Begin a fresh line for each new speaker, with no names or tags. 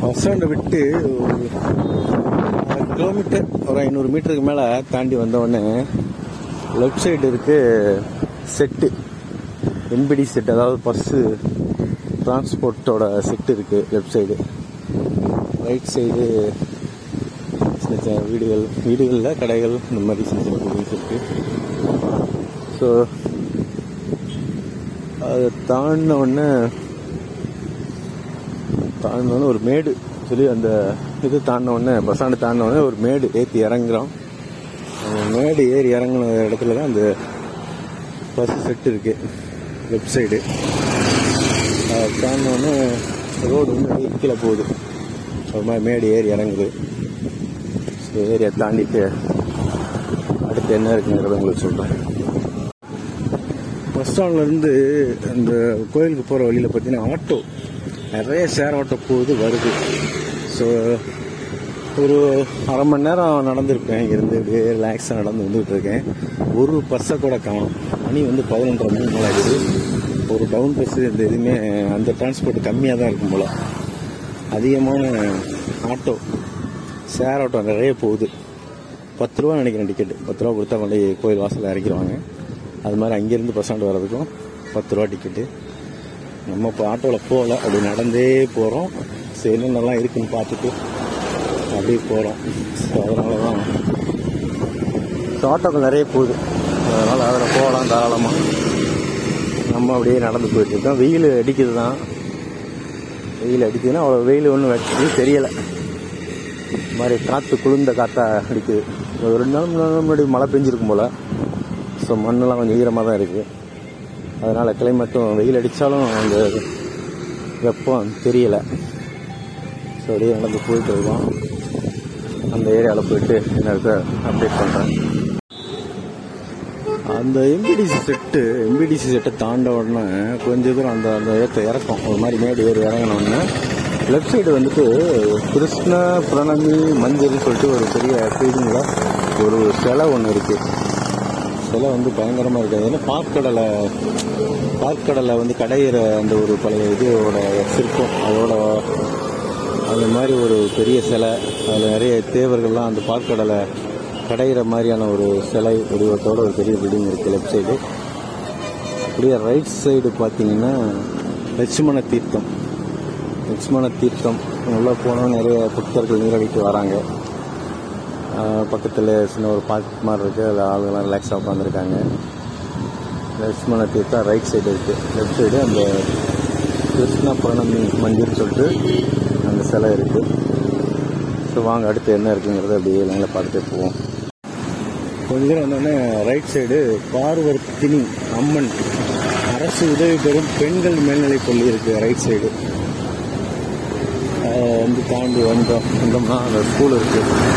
Bus ஸ்டாண்டை விட்டு ஒரு கிலோமீட்டர் ஒரு ஐநூறு மீட்டருக்கு மேலே தாண்டி வந்தவொடனே லெஃப்ட் சைடு இருக்குது செட்டு என்பிடி செட் அதாவது பஸ்ஸு டிரான்ஸ்போர்ட்டோட செட்டு இருக்குது லெஃப்ட் சைடு ரைட் சைடு சின்ன சின்ன வீடுகள் வீடுகளில் கடைகள் இந்த மாதிரி சின்ன சின்ன பில்டிங்ஸ் இருக்குது ஸோ அதை தாண்டின உடனே தாண்டினோடனே ஒரு மேடு சொல்லி அந்த இது தாண்டினோடனே பஸ் ஸ்டாண்டு தாண்டினோடனே ஒரு மேடு ஏற்றி இறங்குறோம். அந்த மேடு ஏறி இறங்கின இடத்துல தான் அந்த பஸ் செட்டு இருக்கு. லெஃப்ட் சைடு தாண்டினோடனே ரோடு வந்து அப்படியே கீழே போகுது. ஒரு மாதிரி மேடு ஏறி இறங்குது. ஸோ ஏரியா தாண்டிட்டு அடுத்து என்ன இருக்குங்கிறத உங்களுக்கு சொல்கிறேன் பஸ் ஸ்டாண்ட்லேருந்து அந்த கோயிலுக்கு போகிற வழியில் பார்த்தீங்கன்னா ஆட்டோ நிறைய ஷேர் ஓட்ட போகுது வருது. ஸோ ஒரு அரை மணி நேரம் நடந்திருப்பேன் இங்கேருந்து அப்படியே ரிலாக்ஸாக நடந்து வந்துகிட்டு இருக்கேன். ஒரு பஸ்ஸை கூட காணும். மணி வந்து பதினொன்றரை மணி மேலே ஆகுது ஒரு டவுன் பஸ் இந்த எதுவுமே அந்த டிரான்ஸ்போர்ட் கம்மியாக தான் இருக்கும் போல். அதிகமான ஆட்டோ சேர் ஆட்டோ நிறைய போகுது. பத்து ரூபா நினைக்கிறேன் டிக்கெட்டு பத்து ரூபா கொடுத்தா கொண்டு கோயில் வாசலில் இறக்கிடுவாங்க. அது மாதிரி அங்கேருந்து பஸ் ஸ்டாண்டு வர்றதுக்கும் பத்து ரூபா டிக்கெட்டு நம்ம இப்போ ஆட்டோவில் போகல அப்படி நடந்தே போகிறோம் சரி என்னென்னலாம் இருக்குன்னு பார்த்துட்டு அப்படியே போகிறோம் ஸோ அதனால தான் ஸோ ஆட்டோக்கள் நிறைய போகுது. அதனால் அதில் போகலாம் தாராளமாக நம்ம அப்படியே நடந்து போயிட்டு இருக்கோம். வெயில் அடிக்குது தான் வெயில் அடிக்குதுன்னா அவ்வளோ வெயில் ஒன்றும் வச்சு தெரியலை. இந்த மாதிரி காற்று குளிர்ந்த காற்றாக அடிக்குது. ஒரு ரெண்டு நாள் மூணு நாள் முன்னாடி மழை பெஞ்சிருக்கும் போல். ஸோ மண்ணெல்லாம் கொஞ்சம் ஈரமாக தான் இருக்குது அதனால் கிளைமேட்டும் வெயில் அடித்தாலும் அந்த வெப்பம் தெரியலை. ஸோ அப்படியே நடந்து போயிட்டு இருக்கோம். அந்த ஏரியாவில் போயிட்டு என்ன அப்டேட் பண்ணுறேன் அந்த எம்பிடிசி செட்டு எம்பிடிசி செட்டை தாண்ட உடனே கொஞ்ச தூரம் அந்த அந்த ஏற்ற இறக்கும். ஒரு மாதிரி மேடு ஏறி இறங்கினோடனே லெஃப்ட் சைடு வந்துட்டு கிருஷ்ண பிரணமி மஞ்சள்னு சொல்லிட்டு ஒரு பெரிய ஃபீலிங்கில் ஒரு சிலை ஒன்று இருக்குது விலை வந்து பயங்கரமாக இருக்குது ஏன்னா பாற்கடலை பாற்கடலை வந்து கடையிற அந்த ஒரு பழைய இதோட சிற்பம். அதோட அந்த மாதிரி ஒரு பெரிய சிலை. அதில் நிறைய தேவர்கள்லாம் அந்த பாற்கடலை கடையிற மாதிரியான ஒரு சிலை வடிவத்தோட ஒரு பெரிய பில்டிங் இருக்குது லெஃப்ட் சைடு அப்படியே ரைட் சைடு பார்த்தீங்கன்னா லட்சுமண தீர்த்தம். லட்சுமண தீர்த்தம். உள்ளே போனால் நிறைய பக்தர்கள் நீரடிக்கு வராங்க. பக்கத்தில் சின்ன ஒரு பார்க் மாதிரி இருக்குது அதில் ஆளுங்கெல்லாம் ரிலாக்ஸாக உட்காந்துருக்காங்க லட்சுமண தீர்த்தா ரைட் சைடு இருக்குது லெஃப்ட் சைடு அந்த கிருஷ்ணா பிரணமி மஞ்சள் சொல்லிட்டு அந்த சிலை இருக்குது ஸோ வாங்க அடுத்து என்ன இருக்குங்கிறத அப்படியே லைனில் பார்த்துட்டே போவோம். கொஞ்ச தூரம் வந்தோடனே ரைட் சைடு பார்வர்த்தினி அம்மன். அரசு உதவி பெறும் பெண்கள் மேல்நிலை பள்ளி இருக்குது ரைட் சைடு வந்து தாண்டி வந்தோம். வந்தோம்னா அந்த ஸ்கூல் இருக்குது